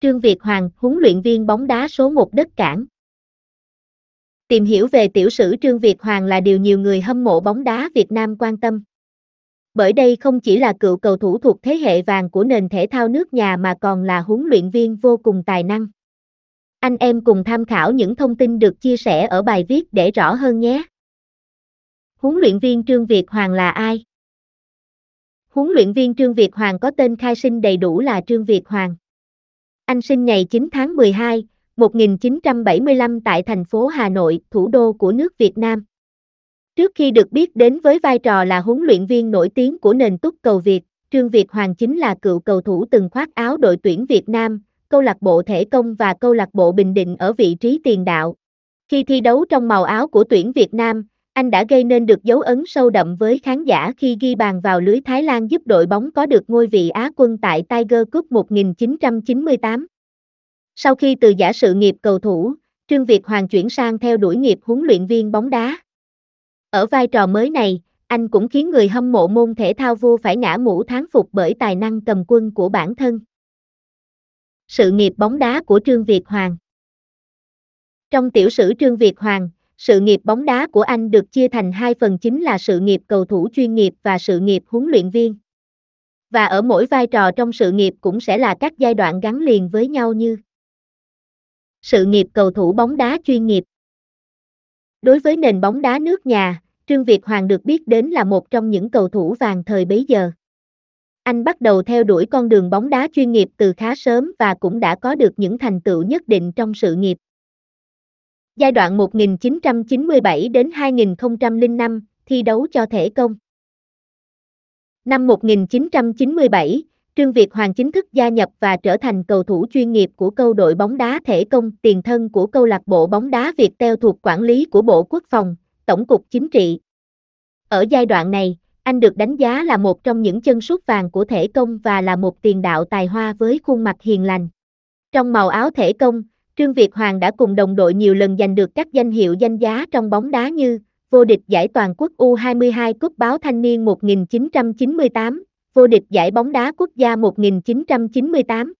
Trương Việt Hoàng, huấn luyện viên bóng đá số 1 đất cảng. Tìm hiểu về tiểu sử Trương Việt Hoàng là điều nhiều người hâm mộ bóng đá Việt Nam quan tâm. Bởi đây không chỉ là cựu cầu thủ thuộc thế hệ vàng của nền thể thao nước nhà mà còn là huấn luyện viên vô cùng tài năng. Anh em cùng tham khảo những thông tin được chia sẻ ở bài viết để rõ hơn nhé. Huấn luyện viên Trương Việt Hoàng là ai? Huấn luyện viên Trương Việt Hoàng có tên khai sinh đầy đủ là Trương Việt Hoàng. Anh sinh ngày 9 tháng 12, 1975 tại thành phố Hà Nội, thủ đô của nước Việt Nam. Trước khi được biết đến với vai trò là huấn luyện viên nổi tiếng của nền túc cầu Việt, Trương Việt Hoàng chính là cựu cầu thủ từng khoác áo đội tuyển Việt Nam, câu lạc bộ Thể Công và câu lạc bộ Bình Định ở vị trí tiền đạo. Khi thi đấu trong màu áo của tuyển Việt Nam, anh đã gây nên được dấu ấn sâu đậm với khán giả khi ghi bàn vào lưới Thái Lan giúp đội bóng có được ngôi vị Á quân tại Tiger Cup 1998. Sau khi từ giả sự nghiệp cầu thủ, Trương Việt Hoàng chuyển sang theo đuổi nghiệp huấn luyện viên bóng đá. Ở vai trò mới này, anh cũng khiến người hâm mộ môn thể thao vua phải ngã mũ tháng phục bởi tài năng cầm quân của bản thân. Sự nghiệp bóng đá của Trương Việt Hoàng Trong tiểu sử Trương Việt Hoàng, sự nghiệp bóng đá của anh được chia thành hai phần chính là sự nghiệp cầu thủ chuyên nghiệp và sự nghiệp huấn luyện viên. Và ở mỗi vai trò trong sự nghiệp cũng sẽ là các giai đoạn gắn liền với nhau như Sự nghiệp cầu thủ bóng đá chuyên nghiệp Đối với nền bóng đá nước nhà, Trương Việt Hoàng được biết đến là một trong những cầu thủ vàng thời bấy giờ. Anh bắt đầu theo đuổi con đường bóng đá chuyên nghiệp từ khá sớm và cũng đã có được những thành tựu nhất định trong sự nghiệp. Giai đoạn 1997 đến 2005, thi đấu cho thể công. Năm 1997, Trương Việt Hoàng chính thức gia nhập và trở thành cầu thủ chuyên nghiệp của câu đội bóng đá thể công tiền thân của câu lạc bộ bóng đá Việt Teo thuộc quản lý của Bộ Quốc phòng, Tổng cục Chính trị. Ở giai đoạn này, anh được đánh giá là một trong những chân sút vàng của thể công và là một tiền đạo tài hoa với khuôn mặt hiền lành. Trong màu áo thể công, Trương Việt Hoàng đã cùng đồng đội nhiều lần giành được các danh hiệu danh giá trong bóng đá như vô địch giải toàn quốc U22 Cúp báo thanh niên 1998, vô địch giải bóng đá quốc gia 1998.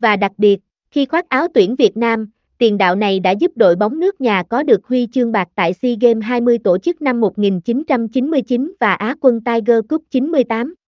Và đặc biệt, khi khoác áo tuyển Việt Nam, tiền đạo này đã giúp đội bóng nước nhà có được huy chương bạc tại SEA Games 20 tổ chức năm 1999 và Á quân Tiger Cup 98.